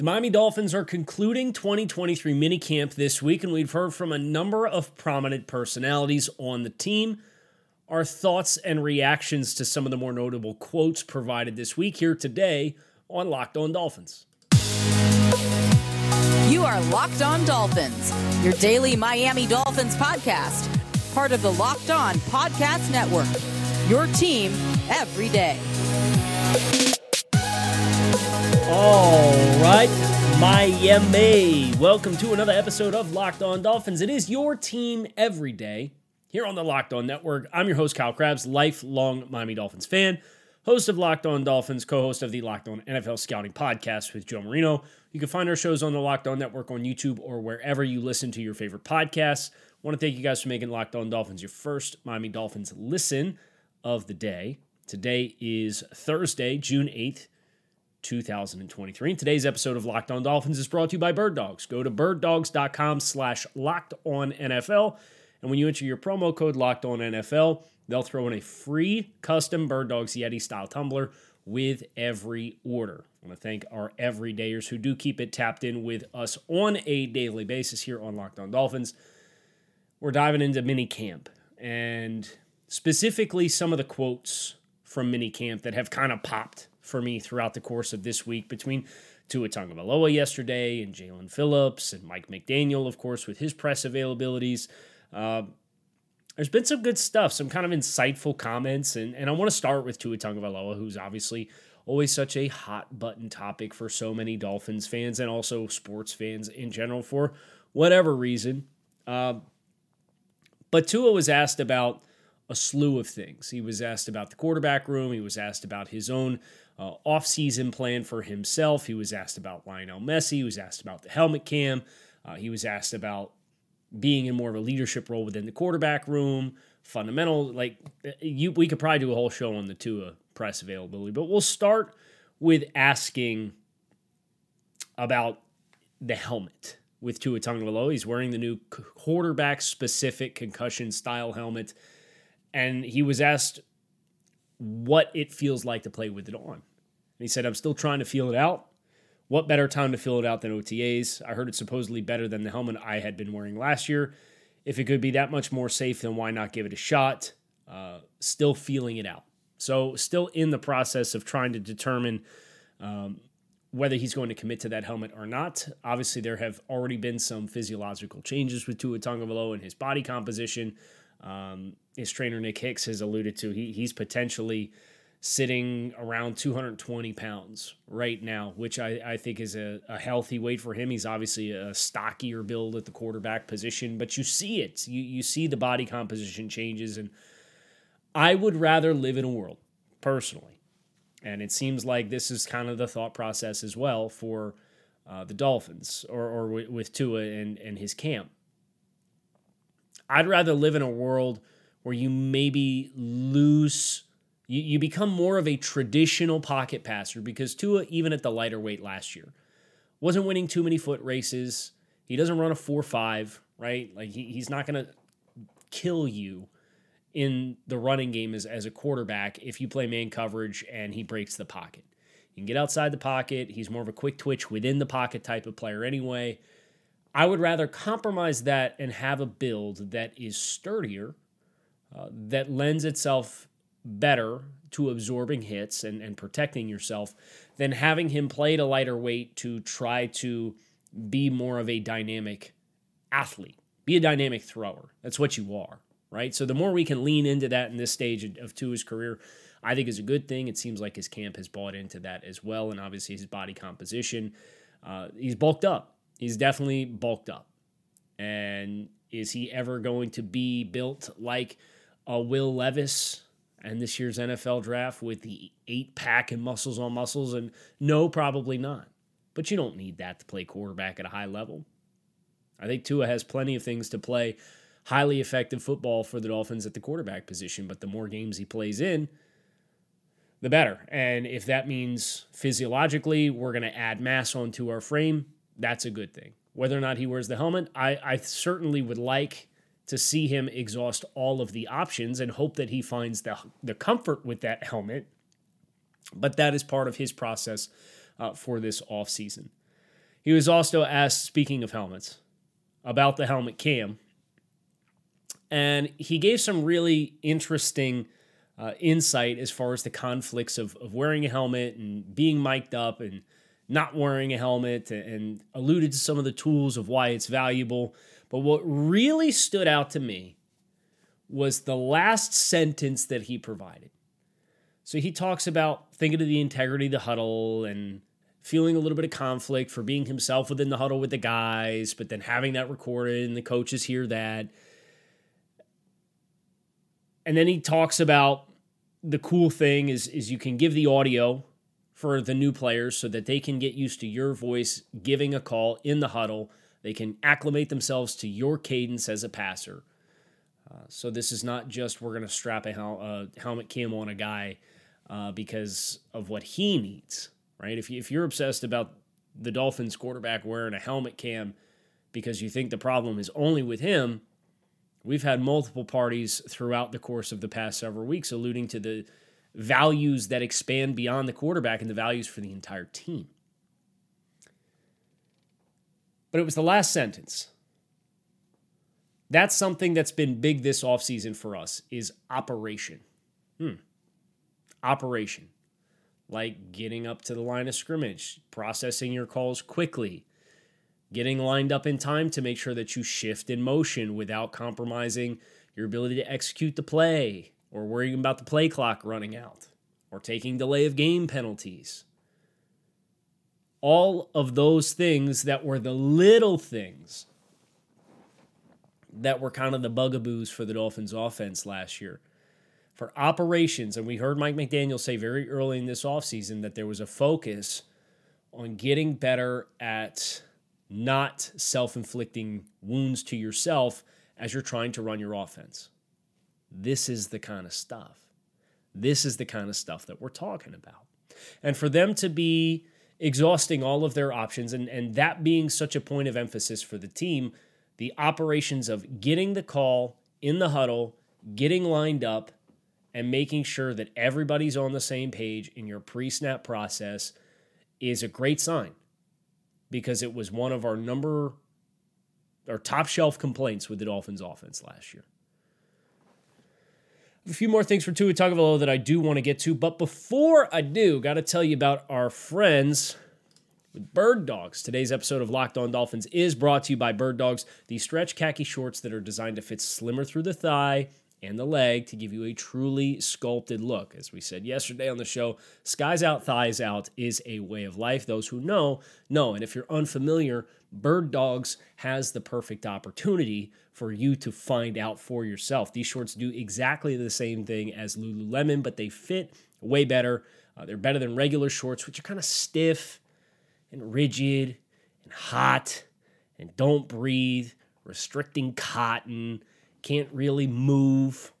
The Miami Dolphins are concluding 2023 minicamp this week, and we've heard from a number of prominent personalities on the team. Our thoughts and reactions to some of the more notable quotes provided this week here today on Locked On Dolphins. You are Locked On Dolphins, your daily Miami Dolphins podcast, part of the Locked On Podcast Network. Your team every day. All right, Miami. Welcome to another episode of Locked On Dolphins. It is your team every day here on the Locked On Network. I'm your host, Kyle Crabbs, lifelong Miami Dolphins fan, host of Locked On Dolphins, co host of the Locked On NFL Scouting podcast with Joe Marino. You can find our shows on the Locked On Network on YouTube or wherever you listen to your favorite podcasts. I want to thank you guys for making Locked On Dolphins your first Miami Dolphins listen of the day. Today is Thursday, June 8th, 2023. And today's episode of Locked On Dolphins is brought to you by Bird Dogs. Go to birddogs.com slash locked on NFL. And when you enter your promo code locked on NFL, they'll throw in a free custom Bird Dogs Yeti style tumbler with every order. I want to thank our everydayers who do keep it tapped in with us on a daily basis here on Locked On Dolphins. We're diving into mini camp and specifically some of the quotes from mini camp that have kind of popped for me throughout the course of this week between Tua Tagovailoa yesterday and Jaelan Phillips and Mike McDaniel, of course, with his press availabilities. Uh, there's been some good stuff, some kind of insightful comments, and, and I want to start with Tua Tagovailoa, who's obviously always such a hot button topic for so many Dolphins fans and also sports fans in general for whatever reason. Uh, but Tua was asked about a slew of things. He was asked about the quarterback room. He was asked about his own uh, offseason plan for himself. He was asked about Lionel Messi. He was asked about the helmet cam. Uh, he was asked about being in more of a leadership role within the quarterback room, fundamental. Like you, we could probably do a whole show on the Tua press availability, but we'll start with asking about the helmet with Tua Tagovailoa. He's wearing the new quarterback specific concussion style helmet and he was asked what it feels like to play with it on. And he said, I'm still trying to feel it out. What better time to feel it out than OTAs? I heard it's supposedly better than the helmet I had been wearing last year. If it could be that much more safe, then why not give it a shot? Uh, still feeling it out. So, still in the process of trying to determine um, whether he's going to commit to that helmet or not. Obviously, there have already been some physiological changes with Tua Tagovailoa and his body composition. Um, his trainer Nick Hicks has alluded to he he's potentially sitting around 220 pounds right now, which I, I think is a, a healthy weight for him. He's obviously a stockier build at the quarterback position, but you see it. You you see the body composition changes, and I would rather live in a world personally, and it seems like this is kind of the thought process as well for uh, the Dolphins or or with, with Tua and and his camp I'd rather live in a world where you maybe lose, you, you become more of a traditional pocket passer because Tua, even at the lighter weight last year, wasn't winning too many foot races. He doesn't run a 4 5, right? Like he, he's not going to kill you in the running game as, as a quarterback if you play man coverage and he breaks the pocket. You can get outside the pocket. He's more of a quick twitch within the pocket type of player anyway. I would rather compromise that and have a build that is sturdier, uh, that lends itself better to absorbing hits and, and protecting yourself than having him play at a lighter weight to try to be more of a dynamic athlete, be a dynamic thrower. That's what you are, right? So the more we can lean into that in this stage of Tua's career, I think is a good thing. It seems like his camp has bought into that as well, and obviously his body composition. Uh, he's bulked up he's definitely bulked up. And is he ever going to be built like a Will Levis and this year's NFL draft with the eight pack and muscles on muscles? And no, probably not. But you don't need that to play quarterback at a high level. I think Tua has plenty of things to play highly effective football for the Dolphins at the quarterback position, but the more games he plays in, the better. And if that means physiologically we're going to add mass onto our frame, that's a good thing. Whether or not he wears the helmet, I, I certainly would like to see him exhaust all of the options and hope that he finds the, the comfort with that helmet. But that is part of his process uh, for this offseason. He was also asked, speaking of helmets, about the helmet cam. And he gave some really interesting uh, insight as far as the conflicts of, of wearing a helmet and being mic'd up and not wearing a helmet and alluded to some of the tools of why it's valuable. But what really stood out to me was the last sentence that he provided. So he talks about thinking of the integrity of the huddle and feeling a little bit of conflict for being himself within the huddle with the guys, but then having that recorded and the coaches hear that. And then he talks about the cool thing is is you can give the audio for the new players so that they can get used to your voice giving a call in the huddle. They can acclimate themselves to your cadence as a passer. Uh, so this is not just we're going to strap a hel- helmet cam on a guy uh, because of what he needs, right? If, you, if you're obsessed about the Dolphins quarterback wearing a helmet cam because you think the problem is only with him, we've had multiple parties throughout the course of the past several weeks alluding to the values that expand beyond the quarterback and the values for the entire team. But it was the last sentence. That's something that's been big this offseason for us is operation. Hmm. Operation. Like getting up to the line of scrimmage, processing your calls quickly, getting lined up in time to make sure that you shift in motion without compromising your ability to execute the play or worrying about the play clock running out or taking delay of game penalties. All of those things that were the little things that were kind of the bugaboos for the Dolphins offense last year. For operations, and we heard Mike McDaniel say very early in this offseason that there was a focus on getting better at not self inflicting wounds to yourself as you're trying to run your offense. This is the kind of stuff. This is the kind of stuff that we're talking about. And for them to be exhausting all of their options and, and that being such a point of emphasis for the team, the operations of getting the call in the huddle, getting lined up, and making sure that everybody's on the same page in your pre snap process is a great sign because it was one of our number our top shelf complaints with the Dolphins offense last year. A few more things for Tua Tagovailoa that I do want to get to, but before I do, got to tell you about our friends with Bird Dogs. Today's episode of Locked On Dolphins is brought to you by Bird Dogs, the stretch khaki shorts that are designed to fit slimmer through the thigh and the leg to give you a truly sculpted look. As we said yesterday on the show, skies out, thighs out is a way of life. Those who know, know. And if you're unfamiliar, Bird Dogs has the perfect opportunity for you to find out for yourself. These shorts do exactly the same thing as Lululemon, but they fit way better. Uh, they're better than regular shorts, which are kind of stiff and rigid and hot and don't breathe, restricting cotton can't really move.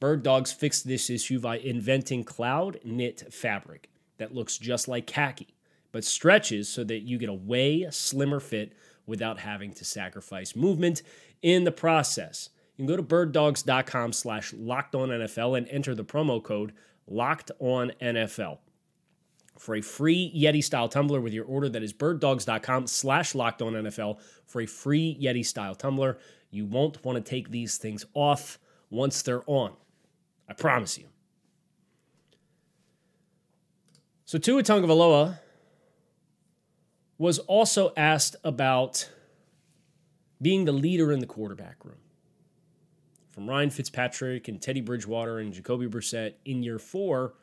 Bird Dogs fixed this issue by inventing cloud knit fabric that looks just like khaki, but stretches so that you get a way slimmer fit without having to sacrifice movement in the process. You can go to birddogs.com slash locked on NFL and enter the promo code locked on NFL for a free Yeti style tumbler with your order that is birddogs.com slash locked on NFL for a free Yeti style tumbler. You won't want to take these things off once they're on. I promise you. So Tua Tagovailoa was also asked about being the leader in the quarterback room. From Ryan Fitzpatrick and Teddy Bridgewater and Jacoby Brissett in year four.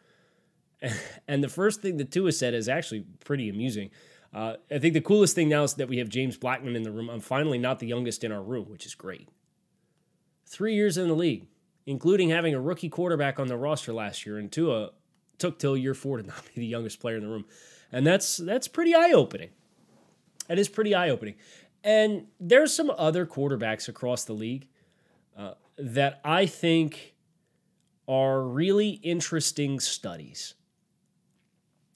And the first thing that Tua said is actually pretty amusing. Uh, I think the coolest thing now is that we have James Blackman in the room. I'm finally not the youngest in our room, which is great. Three years in the league, including having a rookie quarterback on the roster last year, and Tua took till year four to not be the youngest player in the room, and that's that's pretty eye opening. That is pretty eye opening. And there's some other quarterbacks across the league uh, that I think are really interesting studies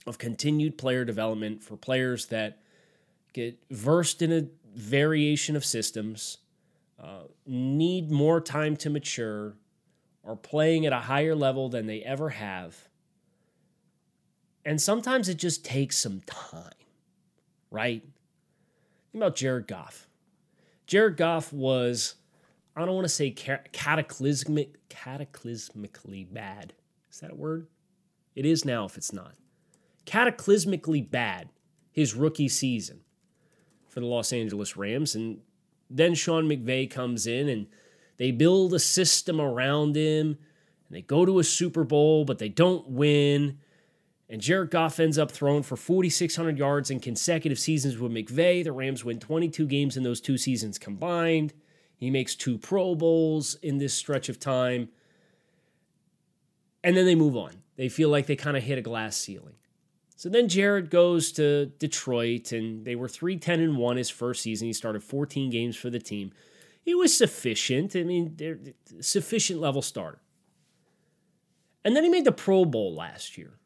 of continued player development for players that get versed in a variation of systems, uh, need more time to mature, are playing at a higher level than they ever have. And sometimes it just takes some time, right? Think about Jared Goff. Jared Goff was, I don't want to say cataclysmic, cataclysmically bad. Is that a word? It is now if it's not. Cataclysmically bad his rookie season for the Los Angeles Rams. And then Sean McVay comes in and they build a system around him and they go to a Super Bowl, but they don't win. And Jared Goff ends up throwing for 4,600 yards in consecutive seasons with McVay. The Rams win 22 games in those two seasons combined. He makes two Pro Bowls in this stretch of time. And then they move on. They feel like they kind of hit a glass ceiling. So then Jared goes to Detroit, and they were 3 10 and 1 his first season. He started 14 games for the team. He was sufficient. I mean, they're sufficient level starter. And then he made the Pro Bowl last year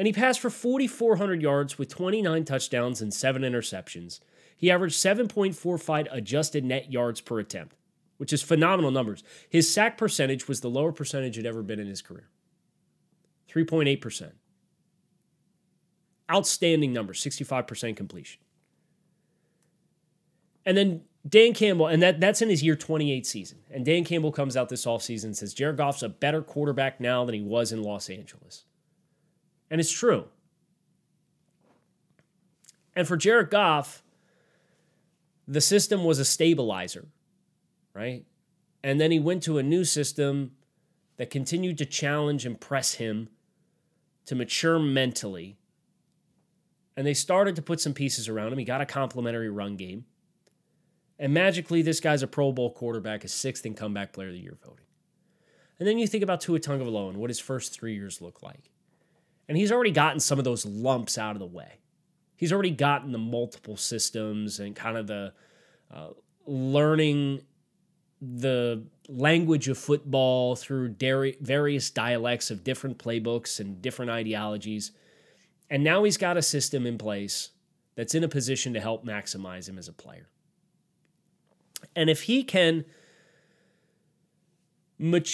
and he passed for 4,400 yards with 29 touchdowns and 7 interceptions. He averaged 7.45 adjusted net yards per attempt, which is phenomenal numbers. His sack percentage was the lower percentage it ever been in his career 3.8%. Outstanding number, 65% completion. And then Dan Campbell, and that, that's in his year 28 season. And Dan Campbell comes out this offseason and says Jared Goff's a better quarterback now than he was in Los Angeles. And it's true. And for Jared Goff, the system was a stabilizer, right? And then he went to a new system that continued to challenge and press him to mature mentally. And they started to put some pieces around him. He got a complimentary run game. And magically, this guy's a Pro Bowl quarterback, a sixth in comeback player of the year voting. And then you think about Tua Tagovailoa and what his first three years look like. And he's already gotten some of those lumps out of the way. He's already gotten the multiple systems and kind of the uh, learning the language of football through various dialects of different playbooks and different ideologies. And now he's got a system in place that's in a position to help maximize him as a player. And if he can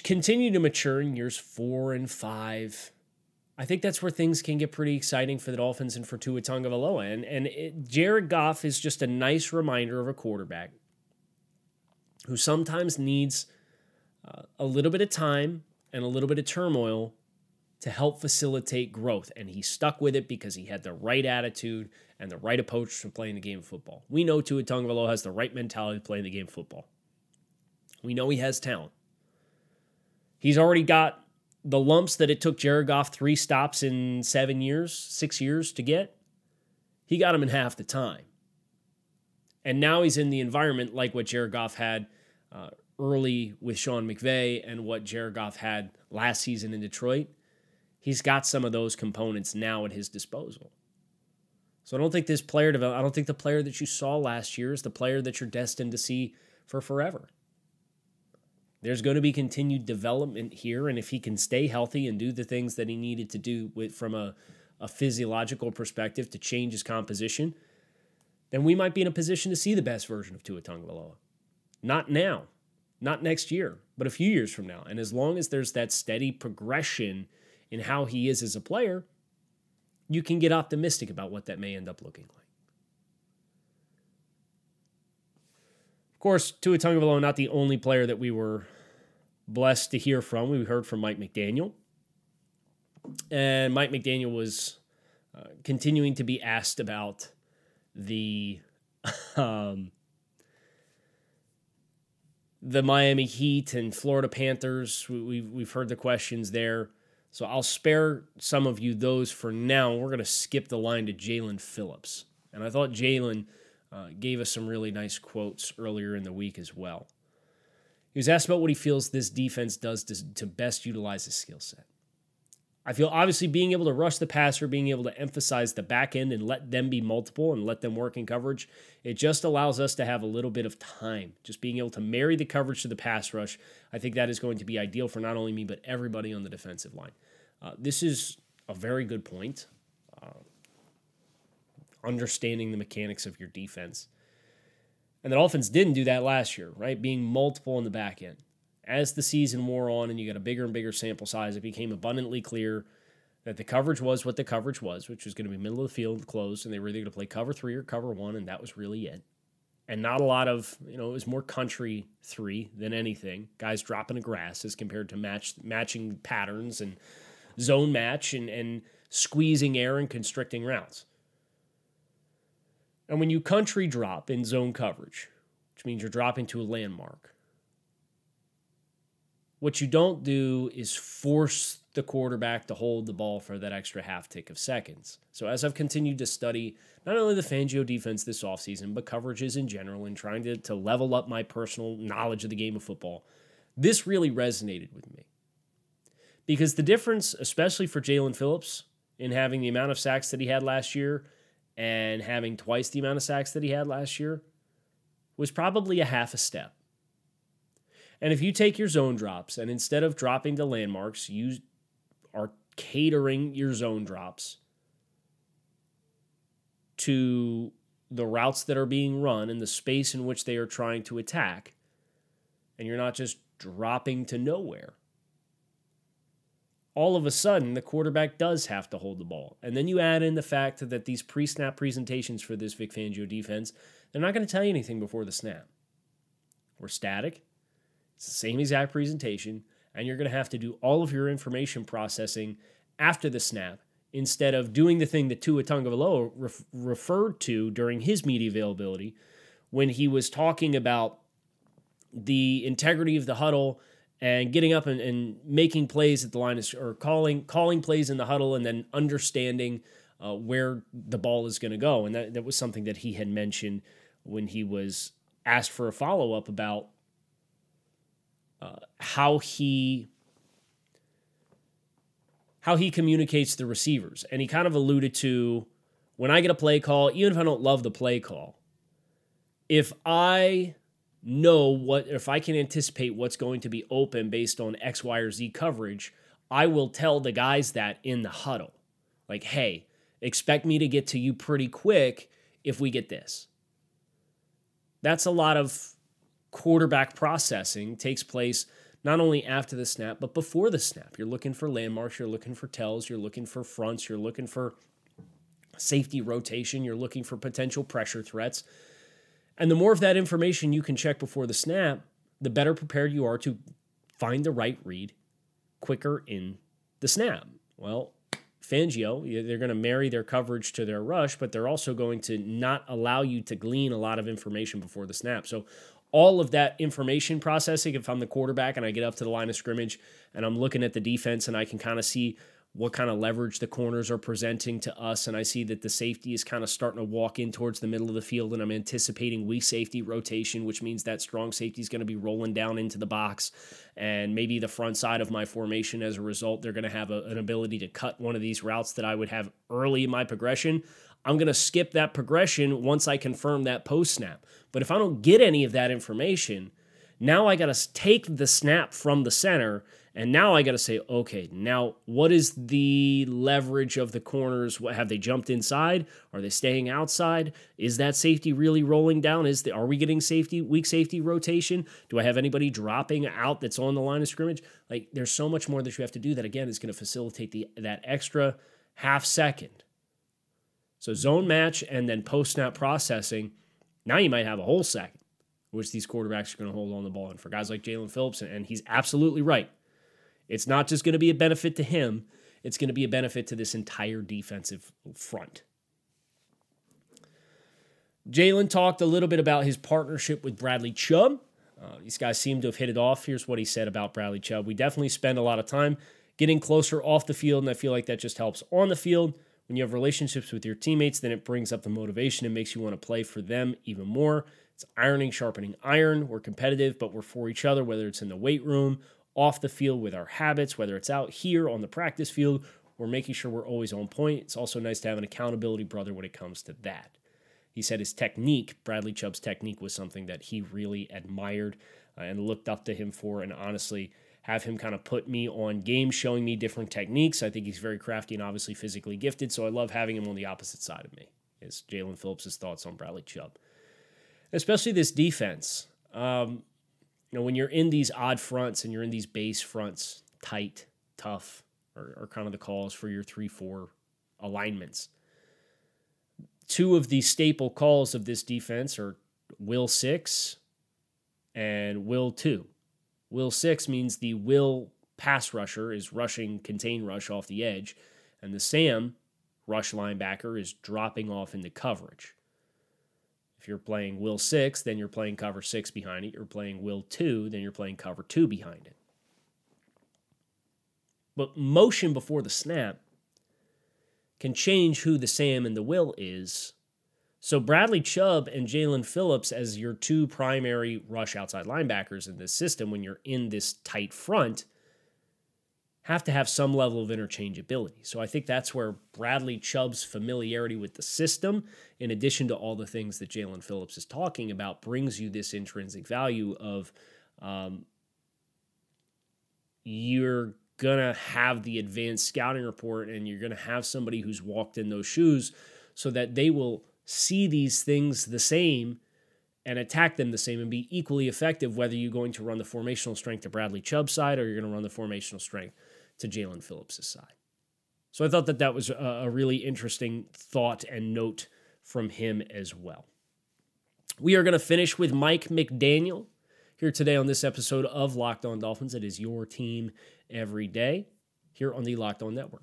continue to mature in years four and five, I think that's where things can get pretty exciting for the Dolphins and for Tua Tagovailoa. And and it, Jared Goff is just a nice reminder of a quarterback who sometimes needs uh, a little bit of time and a little bit of turmoil to help facilitate growth. And he stuck with it because he had the right attitude and the right approach to playing the game of football. We know Tua Tagovailoa has the right mentality to play the game of football. We know he has talent. He's already got the lumps that it took Jared Goff three stops in seven years, six years to get, he got them in half the time. And now he's in the environment like what Jared Goff had uh, early with Sean McVay and what Jared Goff had last season in Detroit. He's got some of those components now at his disposal. So I don't think this player develop. I don't think the player that you saw last year is the player that you're destined to see for forever. There's going to be continued development here, and if he can stay healthy and do the things that he needed to do with from a, a physiological perspective to change his composition, then we might be in a position to see the best version of Tua Tagovailoa. Not now, not next year, but a few years from now. And as long as there's that steady progression in how he is as a player, you can get optimistic about what that may end up looking like. Of course, Tua Tagovailoa not the only player that we were blessed to hear from. We heard from Mike McDaniel. And Mike McDaniel was uh, continuing to be asked about the um, the Miami Heat and Florida Panthers. We, we've, we've heard the questions there. So I'll spare some of you those for now. We're going to skip the line to Jaelan Phillips. And I thought Jaelan uh, gave us some really nice quotes earlier in the week as well. He was asked about what he feels this defense does to, to best utilize his skill set. I feel obviously being able to rush the passer, being able to emphasize the back end and let them be multiple and let them work in coverage, it just allows us to have a little bit of time. Just being able to marry the coverage to the pass rush, I think that is going to be ideal for not only me, but everybody on the defensive line. Uh, this is a very good point. Uh, understanding the mechanics of your defense. And the Dolphins didn't do that last year, right? Being multiple in the back end. As the season wore on and you got a bigger and bigger sample size, it became abundantly clear that the coverage was what the coverage was, which was going to be middle of the field closed, and they were either going to play cover three or cover one, and that was really it. and not a lot of you know it was more country three than anything guys dropping the grass as compared to match matching patterns and zone match and and squeezing air and constricting routes and when you country drop in zone coverage which means you're dropping to a landmark what you don't do is force the quarterback to hold the ball for that extra half tick of seconds. So, as I've continued to study not only the Fangio defense this offseason, but coverages in general and trying to, to level up my personal knowledge of the game of football, this really resonated with me. Because the difference, especially for Jaelan Phillips, in having the amount of sacks that he had last year and having twice the amount of sacks that he had last year, was probably a half a step. And if you take your zone drops and instead of dropping to landmarks, you are catering your zone drops to the routes that are being run and the space in which they are trying to attack, and you're not just dropping to nowhere. All of a sudden, the quarterback does have to hold the ball. And then you add in the fact that these pre snap presentations for this Vic Fangio defense, they're not going to tell you anything before the snap. We're static. It's the same exact presentation, and you're going to have to do all of your information processing after the snap instead of doing the thing that Tua Tagovailoa ref- referred to during his media availability when he was talking about the integrity of the huddle and getting up and, and making plays at the line of, or calling calling plays in the huddle and then understanding uh, where the ball is going to go. And that, that was something that he had mentioned when he was asked for a follow-up about uh, how he how he communicates the receivers. And he kind of alluded to when I get a play call, even if I don't love the play call, if I know what if I can anticipate what's going to be open based on X, Y, or Z coverage, I will tell the guys that in the huddle. Like, hey, expect me to get to you pretty quick if we get this. That's a lot of quarterback processing takes place not only after the snap, but before the snap. You're looking for landmarks, you're looking for tells, you're looking for fronts, you're looking for safety rotation, you're looking for potential pressure threats. And the more of that information you can check before the snap, the better prepared you are to find the right read quicker in the snap. Well, Fangio, they're going to marry their coverage to their rush, but they're also going to not allow you to glean a lot of information before the snap. So all of that information processing, if I'm the quarterback and I get up to the line of scrimmage and I'm looking at the defense and I can kind of see what kind of leverage the corners are presenting to us. And I see that the safety is kind of starting to walk in towards the middle of the field. And I'm anticipating weak safety rotation, which means that strong safety is going to be rolling down into the box. And maybe the front side of my formation, as a result, they're going to have a, an ability to cut one of these routes that I would have early in my progression. I'm going to skip that progression once I confirm that post snap. But if I don't get any of that information, now I got to take the snap from the center and now I got to say, okay, now what is the leverage of the corners? What have they jumped inside? Are they staying outside? Is that safety really rolling down? Is the, are we getting safety weak safety rotation? Do I have anybody dropping out that's on the line of scrimmage? Like there's so much more that you have to do that again is going to facilitate the that extra half second so zone match and then post snap processing. Now you might have a whole second, which these quarterbacks are going to hold on the ball. And for guys like Jaelan Phillips, and he's absolutely right. It's not just going to be a benefit to him, it's going to be a benefit to this entire defensive front. Jaelan talked a little bit about his partnership with Bradley Chubb. Uh, these guys seem to have hit it off. Here's what he said about Bradley Chubb. We definitely spend a lot of time getting closer off the field, and I feel like that just helps on the field. When you have relationships with your teammates, then it brings up the motivation and makes you want to play for them even more. It's ironing, sharpening iron. We're competitive, but we're for each other, whether it's in the weight room, off the field with our habits, whether it's out here on the practice field, we're making sure we're always on point. It's also nice to have an accountability brother when it comes to that. He said his technique, Bradley Chubb's technique, was something that he really admired uh, and looked up to him for. And honestly, have him kind of put me on game, showing me different techniques. I think he's very crafty and obviously physically gifted. So I love having him on the opposite side of me. Is Jaelan Phillips' thoughts on Bradley Chubb, especially this defense. Um, you know, when you're in these odd fronts and you're in these base fronts, tight, tough, are, are kind of the calls for your three four alignments. Two of the staple calls of this defense are will six and will two. Will six means the will pass rusher is rushing contain rush off the edge, and the Sam rush linebacker is dropping off into coverage. You're playing will six, then you're playing cover six behind it. You're playing will two, then you're playing cover two behind it. But motion before the snap can change who the Sam and the will is. So Bradley Chubb and Jaelan Phillips as your two primary rush outside linebackers in this system when you're in this tight front have to have some level of interchangeability. So I think that's where Bradley Chubb's familiarity with the system, in addition to all the things that Jaelan Phillips is talking about, brings you this intrinsic value of um, you're going to have the advanced scouting report and you're going to have somebody who's walked in those shoes so that they will see these things the same and attack them the same and be equally effective whether you're going to run the formational strength to Bradley Chubb's side or you're going to run the formational strength to Jaelan Phillips' side. So I thought that that was a really interesting thought and note from him as well. We are going to finish with Mike McDaniel here today on this episode of Locked On Dolphins. It is your team every day here on the Locked On Network.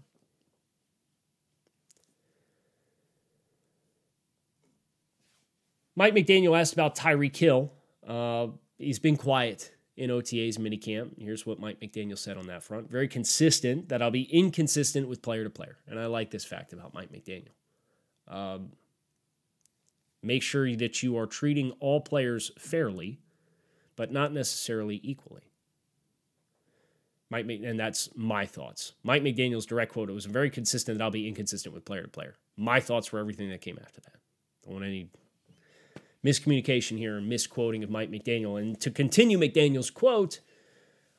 Mike McDaniel asked about Tyreek Hill. Uh, he's been quiet in OTA's minicamp. Here's what Mike McDaniel said on that front. Very consistent, that I'll be inconsistent with player to player. And I like this fact about Mike McDaniel. Um, make sure that you are treating all players fairly, but not necessarily equally. Mike, and that's my thoughts. Mike McDaniel's direct quote it was very consistent that I'll be inconsistent with player to player. My thoughts were everything that came after that. Don't want any miscommunication here misquoting of Mike McDaniel. And to continue McDaniel's quote,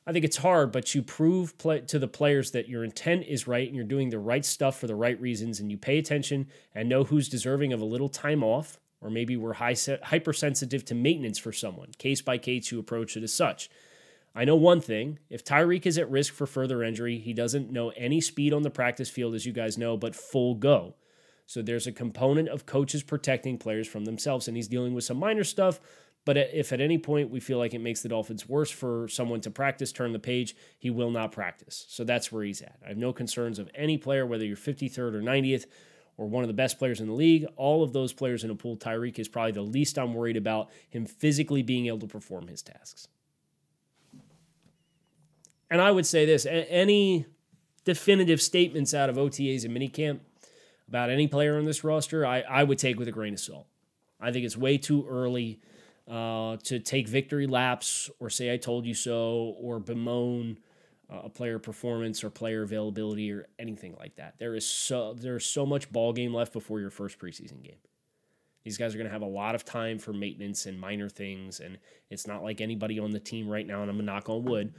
I think it's hard, but you prove play, to the players that your intent is right and you're doing the right stuff for the right reasons, and you pay attention and know who's deserving of a little time off, or maybe we're high hypersensitive to maintenance for someone. Case by case, you approach it as such. I know one thing if Tyreek is at risk for further injury, he doesn't know any speed on the practice field, as you guys know, but full go. So there's a component of coaches protecting players from themselves, and he's dealing with some minor stuff. But if at any point we feel like it makes the Dolphins worse for someone to practice, turn the page, he will not practice. So that's where he's at. I have no concerns of any player, whether you're 53rd or 90th or one of the best players in the league. All of those players in a pool, Tyreek is probably the least I'm worried about him physically being able to perform his tasks. And I would say this any definitive statements out of OTAs and minicamp about any player on this roster, I, I would take with a grain of salt. I think it's way too early uh, to take victory laps or say I told you so or bemoan uh, a player performance or player availability or anything like that. There is so there's so much ball game left before your first preseason game. These guys are going to have a lot of time for maintenance and minor things. And it's not like anybody on the team right now, and I'm to knock on wood,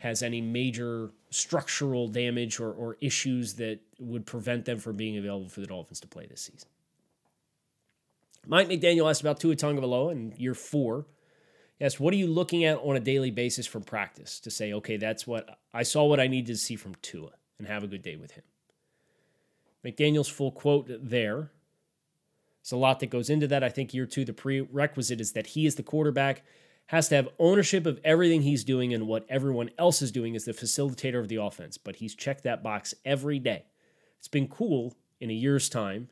has any major structural damage or, or issues that would prevent them from being available for the Dolphins to play this season. Mike McDaniel asked about Tua Tagovailoa in year four. Yes, what are you looking at on a daily basis from practice to say, okay, that's what I saw what I needed to see from Tua and have a good day with him? McDaniel's full quote there It's a lot that goes into that. I think year two, the prerequisite is that he is the quarterback, has to have ownership of everything he's doing and what everyone else is doing as the facilitator of the offense. But he's checked that box every day. It's been cool in a year's time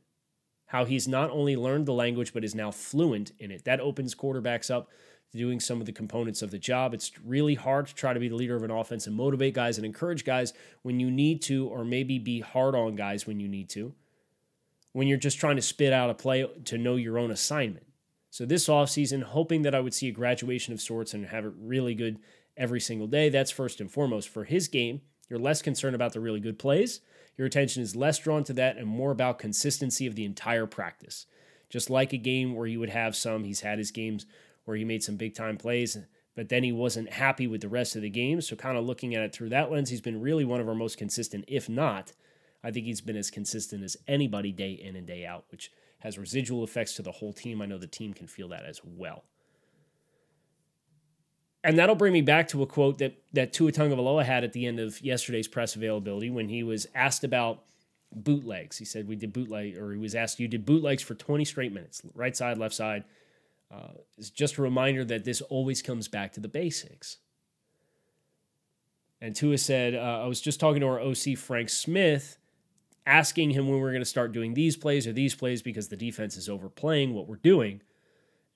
how he's not only learned the language, but is now fluent in it. That opens quarterbacks up to doing some of the components of the job. It's really hard to try to be the leader of an offense and motivate guys and encourage guys when you need to, or maybe be hard on guys when you need to when you're just trying to spit out a play to know your own assignment. So this offseason, hoping that I would see a graduation of sorts and have it really good every single day. That's first and foremost. For his game, you're less concerned about the really good plays. Your attention is less drawn to that and more about consistency of the entire practice. Just like a game where you would have some, he's had his games where he made some big time plays, but then he wasn't happy with the rest of the game. So, kind of looking at it through that lens, he's been really one of our most consistent, if not I think he's been as consistent as anybody day in and day out, which has residual effects to the whole team. I know the team can feel that as well. And that'll bring me back to a quote that that Tua Tagovailoa had at the end of yesterday's press availability when he was asked about bootlegs. He said we did bootleg, or he was asked, "You did bootlegs for 20 straight minutes, right side, left side, uh, is just a reminder that this always comes back to the basics. And Tua said, uh, I was just talking to our OC, Frank Smith, asking him when we are going to start doing these plays or these plays because the defense is overplaying what we're doing.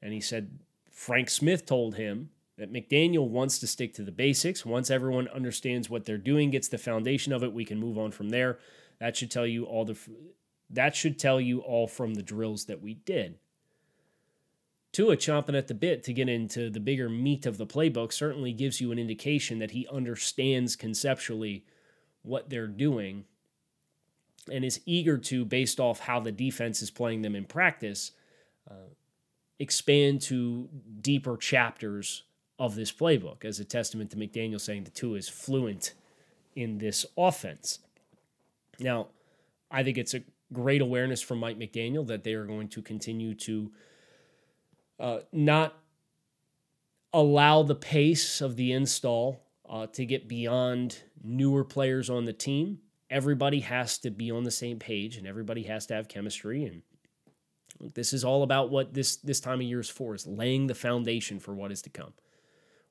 And he said, Frank Smith told him that McDaniel wants to stick to the basics. Once everyone understands what they're doing, gets the foundation of it, we can move on from there. That should tell you all the that should tell you all from the drills that we did. Tua chomping at the bit to get into the bigger meat of the playbook certainly gives you an indication that he understands conceptually what they're doing and is eager to, based off how the defense is playing them in practice, uh, expand to deeper chapters of this playbook as a testament to McDaniel saying the two is fluent in this offense. Now, I think it's a great awareness from Mike McDaniel that they are going to continue to uh, not allow the pace of the install uh, to get beyond newer players on the team. Everybody has to be on the same page and everybody has to have chemistry. And this is all about what this, this time of year is for, is laying the foundation for what is to come.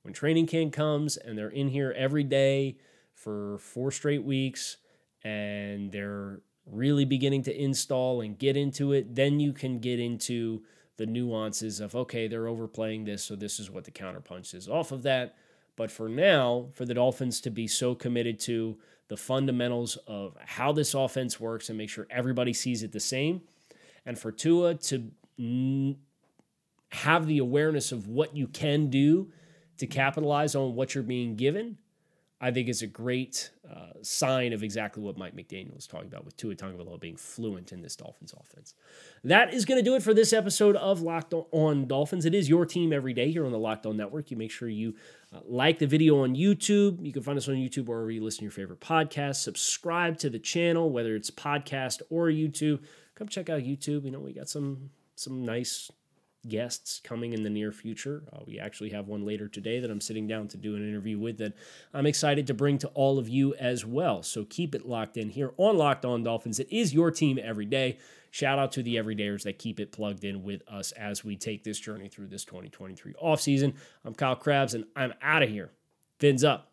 When training camp comes and they're in here every day for four straight weeks and they're really beginning to install and get into it, then you can get into the nuances of okay, they're overplaying this, so this is what the counterpunch is off of that. But for now, for the Dolphins to be so committed to the fundamentals of how this offense works and make sure everybody sees it the same, and for Tua to n- have the awareness of what you can do to capitalize on what you're being given, I think is a great uh, sign of exactly what Mike McDaniel is talking about with Tua Tagovailoa being fluent in this Dolphins offense. That is going to do it for this episode of Locked On Dolphins. It is your team every day here on the Locked On Network. You make sure you uh, like the video on YouTube. You can find us on YouTube or wherever you listen to your favorite podcast. Subscribe to the channel, whether it's podcast or YouTube. Come check out YouTube. You know we got some some nice guests coming in the near future. Uh, we actually have one later today that I'm sitting down to do an interview with that I'm excited to bring to all of you as well. So keep it locked in here on Locked On Dolphins. It is your team every day. Shout out to the everydayers that keep it plugged in with us as we take this journey through this 2023 offseason. I'm Kyle Crabbs and I'm out of here. Fins up.